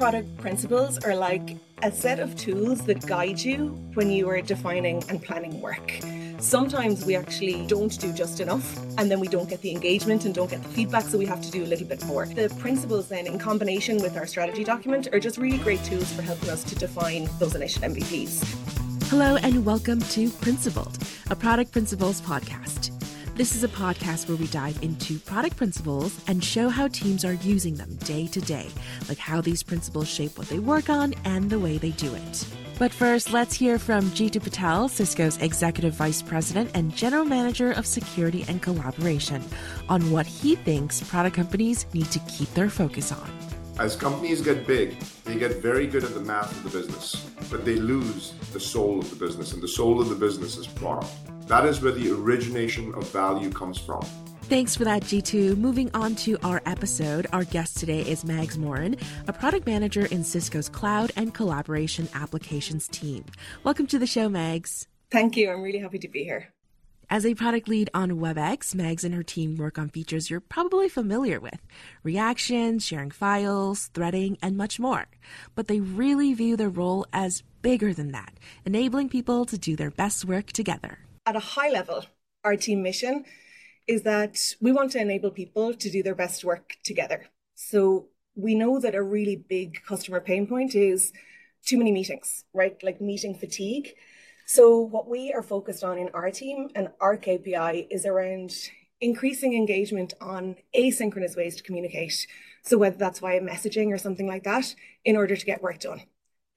product principles are like a set of tools that guide you when you are defining and planning work. Sometimes we actually don't do just enough and then we don't get the engagement and don't get the feedback, so we have to do a little bit more. The principles, then, in combination with our strategy document, are just really great tools for helping us to define those initial MVPs. Hello, and welcome to Principled, a Product Principles podcast. This is a podcast where we dive into product principles and show how teams are using them day to day, like how these principles shape what they work on and the way they do it. But first, let's hear from Jeetu Patel, Cisco's Executive Vice President and General Manager of Security and Collaboration, on what he thinks product companies need to keep their focus on. As companies get big, they get very good at the math of the business, but they lose the soul of the business, and the soul of the business is product. That is where the origination of value comes from. Thanks for that, Jeetu. Moving on to our episode, our guest today is Mags Moran, a product manager in Cisco's Cloud and Collaboration Applications team. Welcome to the show, Mags. Thank you. I'm really happy to be here. As a product lead on WebEx, Mags and her team work on features you're probably familiar with reactions, sharing files, threading, and much more. But they really view their role as bigger than that, enabling people to do their best work together at a high level, our team mission is that we want to enable people to do their best work together. So we know that a really big customer pain point is too many meetings, right? Like meeting fatigue. So what we are focused on in our team and our KPI is around increasing engagement on asynchronous ways to communicate. So whether that's via messaging or something like that, in order to get work done.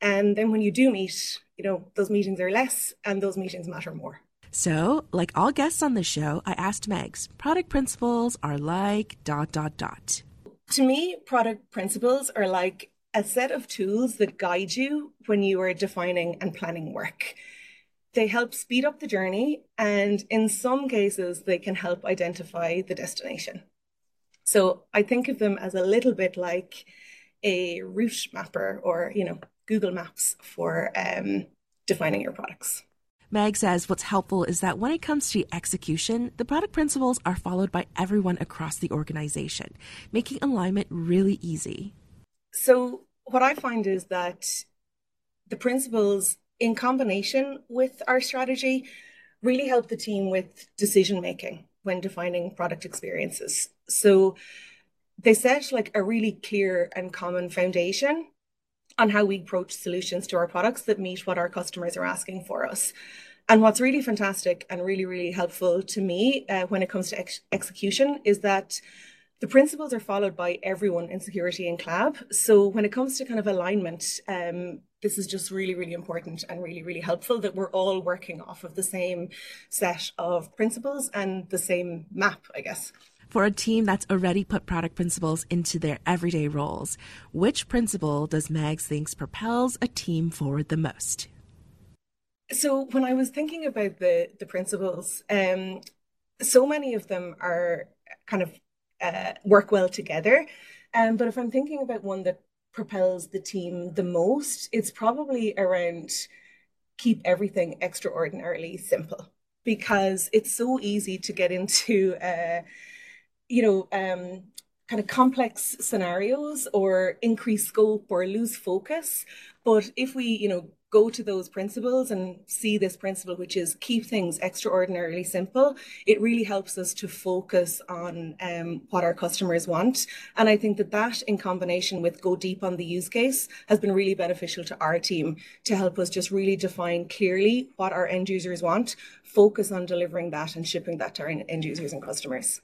And then when you do meet, you know, those meetings are less and those meetings matter more. So, like all guests on the show, I asked Mags, product principles are like dot dot dot. To me, product principles are like a set of tools that guide you when you are defining and planning work. They help speed up the journey, and in some cases, they can help identify the destination. So I think of them as a little bit like a route mapper or, you know, Google Maps for um, defining your products. Mags says what's helpful is that when it comes to execution, the product principles are followed by everyone across the organization, making alignment really easy. So, what I find is that the principles, in combination with our strategy, really help the team with decision making when defining product experiences. So, they set like a really clear and common foundation on how we approach solutions to our products that meet what our customers are asking for us. And what's really fantastic and really, really helpful to me uh, when it comes to ex- execution is that the principles are followed by everyone in security and Collab. So when it comes to kind of alignment, um, this is just really, really important and really, really helpful that we're all working off of the same set of principles and the same map, I guess. For a team that's already put product principles into their everyday roles, which principle does Mags thinks propels a team forward the most? So when I was thinking about the the principles, um, so many of them are kind of uh, work well together. Um, but if I'm thinking about one that propels the team the most, it's probably around keep everything extraordinarily simple because it's so easy to get into, uh, you know, um, kind of complex scenarios or increase scope or lose focus. But if we, you know, go to those principles and see this principle, which is keep things extraordinarily simple, it really helps us to focus on um, what our customers want. And I think that that in combination with go deep on the use case has been really beneficial to our team to help us just really define clearly what our end users want, focus on delivering that and shipping that to our end users and customers.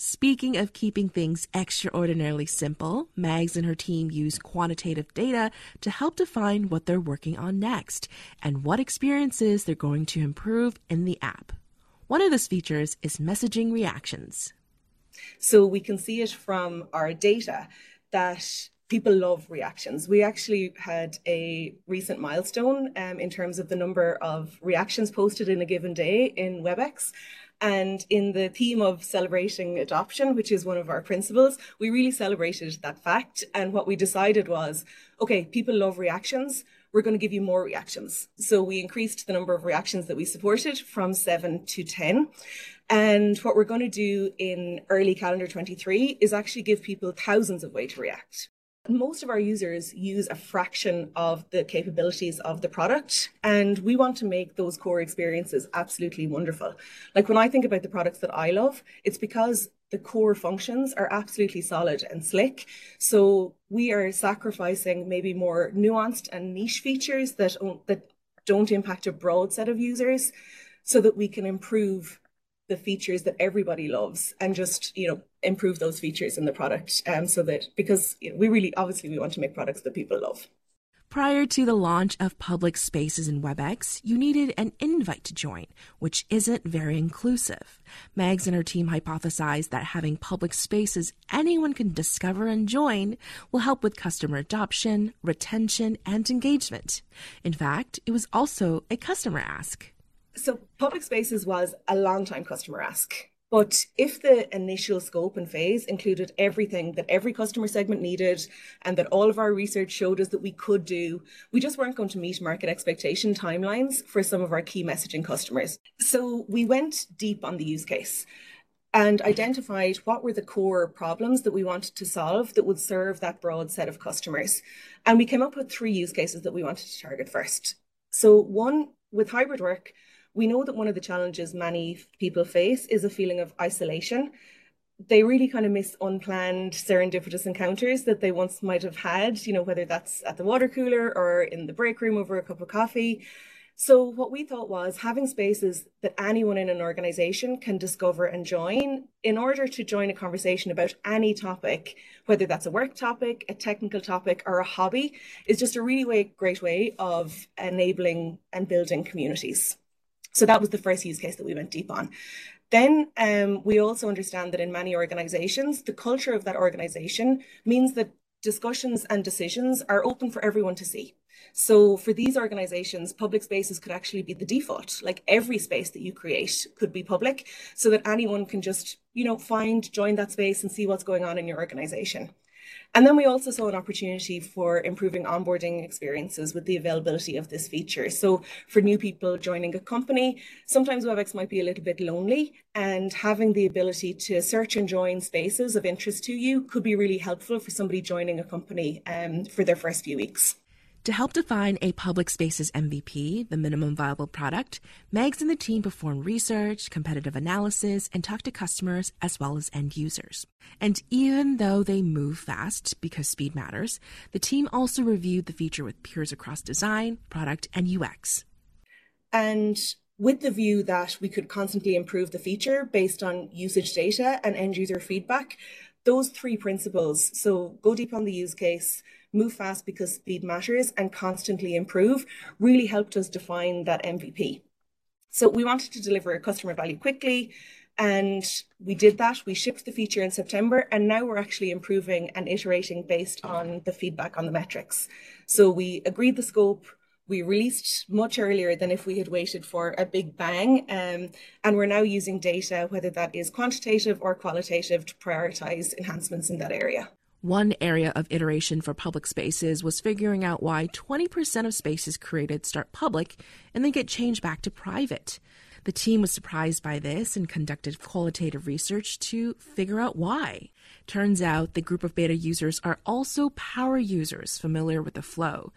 Speaking of keeping things extraordinarily simple, Mags and her team use quantitative data to help define what they're working on next and what experiences they're going to improve in the app. One of those features is messaging reactions. So we can see it from our data that people love reactions. We actually had a recent milestone um, in terms of the number of reactions posted in a given day in WebEx. And in the theme of celebrating adoption, which is one of our principles, we really celebrated that fact. And what we decided was okay, people love reactions. We're going to give you more reactions. So we increased the number of reactions that we supported from seven to 10. And what we're going to do in early calendar 23 is actually give people thousands of ways to react. Most of our users use a fraction of the capabilities of the product and we want to make those core experiences absolutely wonderful. Like when i think about the products that i love it's because the core functions are absolutely solid and slick. So we are sacrificing maybe more nuanced and niche features that that don't impact a broad set of users so that we can improve the features that everybody loves and just you know improve those features in the product um, so that because we really obviously we want to make products that people love Prior to the launch of public spaces in WebEx, you needed an invite to join, which isn't very inclusive. Mags and her team hypothesized that having public spaces anyone can discover and join will help with customer adoption, retention, and engagement. In fact, it was also a customer ask. So public spaces was a long time customer ask. But if the initial scope and phase included everything that every customer segment needed and that all of our research showed us that we could do, we just weren't going to meet market expectation timelines for some of our key messaging customers. So we went deep on the use case and identified what were the core problems that we wanted to solve that would serve that broad set of customers. And we came up with three use cases that we wanted to target first. So one with hybrid work, we know that one of the challenges many people face is a feeling of isolation. They really kind of miss unplanned serendipitous encounters that they once might have had, you know, whether that's at the water cooler or in the break room over a cup of coffee. So, what we thought was having spaces that anyone in an organization can discover and join in order to join a conversation about any topic, whether that's a work topic, a technical topic, or a hobby, is just a really way, great way of enabling and building communities. So that was the first use case that we went deep on. Then um, we also understand that in many organizations, the culture of that organization means that discussions and decisions are open for everyone to see. So for these organizations, public spaces could actually be the default. Like every space that you create could be public so that anyone can just, you know, find, join that space and see what's going on in your organization. And then we also saw an opportunity for improving onboarding experiences with the availability of this feature. So for new people joining a company, sometimes WebEx might be a little bit lonely and having the ability to search and join spaces of interest to you could be really helpful for somebody joining a company um, for their first few weeks. To help define a public spaces MVP, the minimum viable product, Mags and the team perform research, competitive analysis, and talk to customers as well as end users. And even though they move fast because speed matters, the team also reviewed the feature with peers across design, product, and UX. And with the view that we could constantly improve the feature based on usage data and end user feedback, those three principles so go deep on the use case move fast because speed matters, and constantly improve really helped us define that MVP. So we wanted to deliver a customer value quickly, and we did that. We shipped the feature in September, and now we're actually improving and iterating based on the feedback on the metrics. So we agreed the scope. We released much earlier than if we had waited for a big bang. Um, and we're now using data, whether that is quantitative or qualitative, to prioritize enhancements in that area. One area of iteration for public spaces was figuring out why 20% of spaces created start public and then get changed back to private. The team was surprised by this and conducted qualitative research to figure out why. Turns out the group of beta users are also power users familiar with the flow.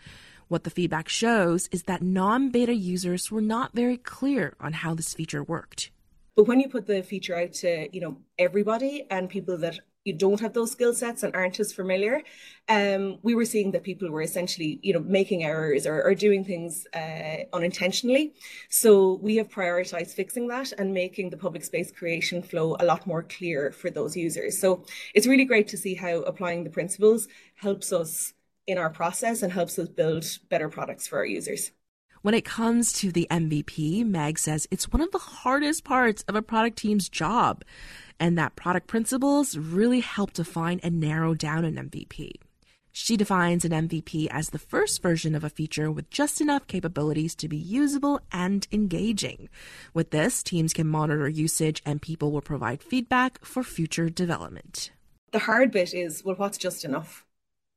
What the feedback shows is that non beta users were not very clear on how this feature worked. But when you put the feature out to, you know, everybody and people that you don't have those skill sets and aren't as familiar, um, we were seeing that people were essentially, you know, making errors or, or doing things uh, unintentionally. So we have prioritized fixing that and making the public space creation flow a lot more clear for those users. So it's really great to see how applying the principles helps us in our process and helps us build better products for our users. When it comes to the MVP, Mags says it's one of the hardest parts of a product team's job and that product principles really help define and narrow down an MVP. She defines an MVP as the first version of a feature with just enough capabilities to be usable and engaging. With this, teams can monitor usage and people will provide feedback for future development. The hard bit is well, what's just enough?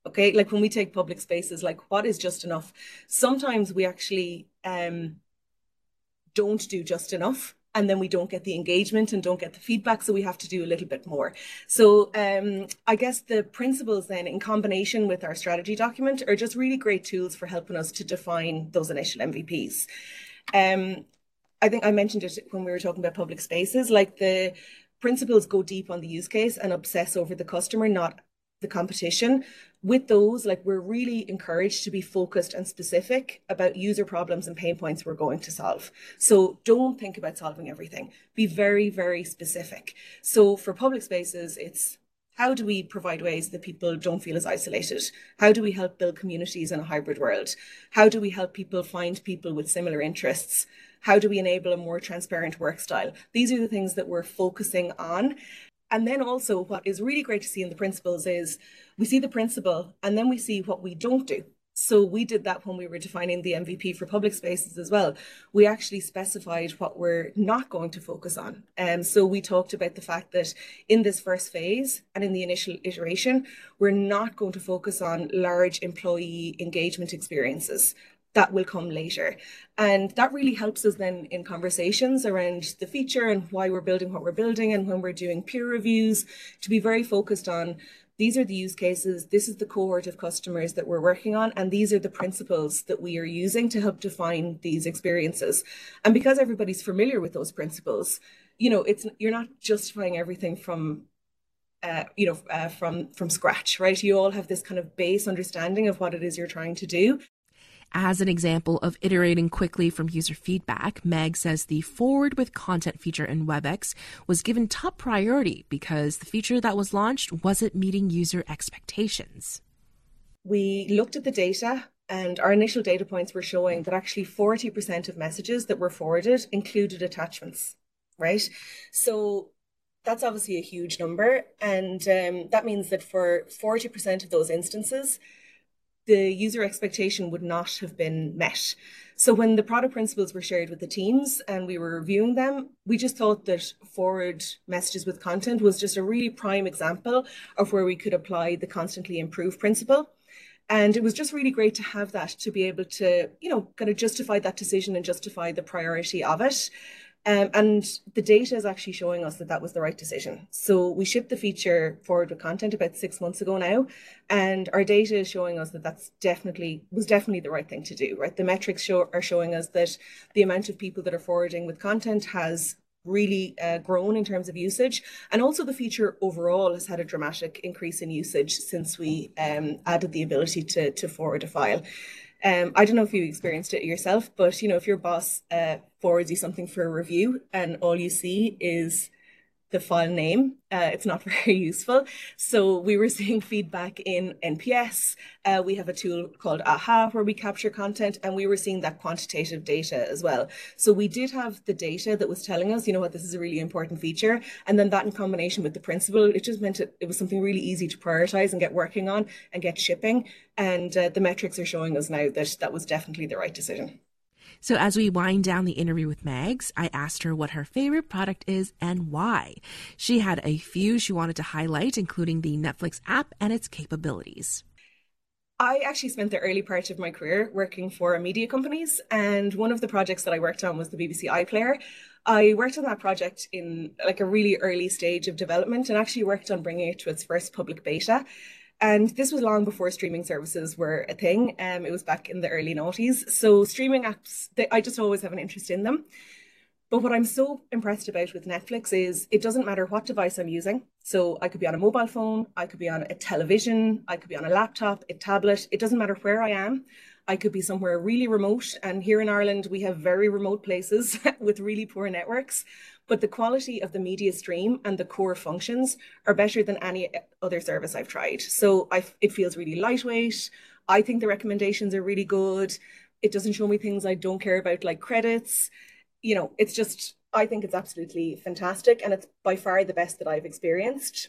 Okay, like when we take public spaces, like what is just enough? Sometimes we actually um, don't do just enough and then we don't get the engagement and don't get the feedback. So we have to do a little bit more. So um, I guess the principles then in combination with our strategy document are just really great tools for helping us to define those initial MVPs. Um, I think I mentioned it when we were talking about public spaces, like the principles go deep on the use case and obsess over the customer, not the competition. With those, like we're really encouraged to be focused and specific about user problems and pain points we're going to solve. So don't think about solving everything. Be very, very specific. So for public spaces, it's how do we provide ways that people don't feel as isolated? How do we help build communities in a hybrid world? How do we help people find people with similar interests? How do we enable a more transparent work style? These are the things that we're focusing on. And then also, what is really great to see in the principles is we see the principle and then we see what we don't do. So we did that when we were defining the MVP for public spaces as well. We actually specified what we're not going to focus on. And um, so we talked about the fact that in this first phase and in the initial iteration, we're not going to focus on large employee engagement experiences that will come later. And that really helps us then in conversations around the feature and why we're building what we're building and when we're doing peer reviews to be very focused on these are the use cases, this is the cohort of customers that we're working on, and these are the principles that we are using to help define these experiences. And because everybody's familiar with those principles, you know, it's you're not justifying everything from uh, you know, uh, from from scratch, right? You all have this kind of base understanding of what it is you're trying to do, as an example of iterating quickly from user feedback, Mags says the forward with content feature in WebEx was given top priority because the feature that was launched wasn't meeting user expectations. We looked at the data and our initial data points were showing that actually 40% of messages that were forwarded included attachments, right? So that's obviously a huge number. And um, that means that for 40% of those instances, the user expectation would not have been met. So when the product principles were shared with the teams and we were reviewing them, we just thought that forward messages with content was just a really prime example of where we could apply the constantly improve principle. And it was just really great to have that to be able to, you know, kind of justify that decision and justify the priority of it. Um, and the data is actually showing us that that was the right decision. So we shipped the feature forward with content about six months ago now, and our data is showing us that that's definitely was definitely the right thing to do. Right, the metrics show, are showing us that the amount of people that are forwarding with content has really uh, grown in terms of usage, and also the feature overall has had a dramatic increase in usage since we um, added the ability to to forward a file. Um, I don't know if you experienced it yourself, but you know, if your boss uh, forwards you something for a review and all you see is the file name. Uh, it's not very useful. So we were seeing feedback in NPS. Uh, we have a tool called AHA where we capture content and we were seeing that quantitative data as well. So we did have the data that was telling us, you know what, this is a really important feature. And then that in combination with the principle, it just meant it, it was something really easy to prioritize and get working on and get shipping. And uh, the metrics are showing us now that that was definitely the right decision. So, as we wind down the interview with Mags, I asked her what her favorite product is and why. She had a few she wanted to highlight, including the Netflix app and its capabilities. I actually spent the early part of my career working for media companies, and one of the projects that I worked on was the BBC iPlayer. I worked on that project in like a really early stage of development and actually worked on bringing it to its first public beta. And this was long before streaming services were a thing. Um, it was back in the early noughties. So streaming apps, they, I just always have an interest in them. But what I'm so impressed about with Netflix is it doesn't matter what device I'm using. So I could be on a mobile phone, I could be on a television, I could be on a laptop, a tablet. It doesn't matter where I am. I could be somewhere really remote. And here in Ireland, we have very remote places with really poor networks but the quality of the media stream and the core functions are better than any other service I've tried. So I, it feels really lightweight. I think the recommendations are really good. It doesn't show me things I don't care about, like credits. You know, it's just, I think it's absolutely fantastic. And it's by far the best that I've experienced.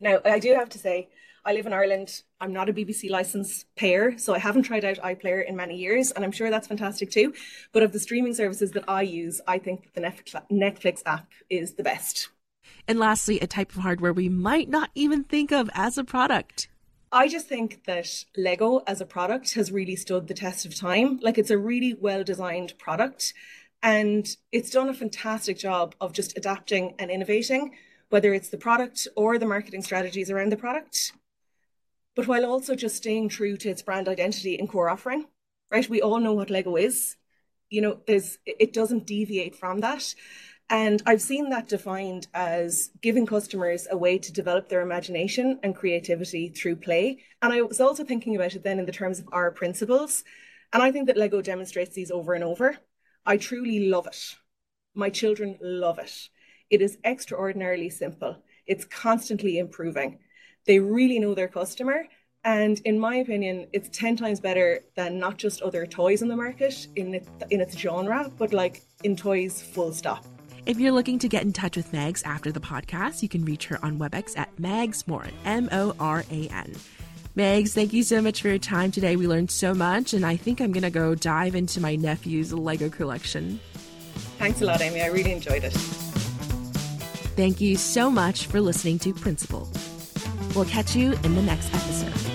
Now, I do have to say, I live in Ireland. I'm not a BBC license payer, so I haven't tried out iPlayer in many years, and I'm sure that's fantastic too. But of the streaming services that I use, I think the Netflix app is the best. And lastly, a type of hardware we might not even think of as a product. I just think that Lego as a product has really stood the test of time. Like it's a really well designed product And it's done a fantastic job of just adapting and innovating, whether it's the product or the marketing strategies around the product, but while also just staying true to its brand identity and core offering, right? We all know what Lego is. You know, there's it doesn't deviate from that. And I've seen that defined as giving customers a way to develop their imagination and creativity through play. And I was also thinking about it then in the terms of our principles. And I think that Lego demonstrates these over and over. I truly love it. My children love it. It is extraordinarily simple. It's constantly improving. They really know their customer. And in my opinion, it's 10 times better than not just other toys in the market in, it, in its genre, but like in toys, full stop. If you're looking to get in touch with Mags after the podcast, you can reach her on WebEx at Mags Moran, M O R A N. Mags, thank you so much for your time today. We learned so much, and I think I'm going to go dive into my nephew's Lego collection. Thanks a lot, Amy. I really enjoyed it. Thank you so much for listening to Principled. We'll catch you in the next episode.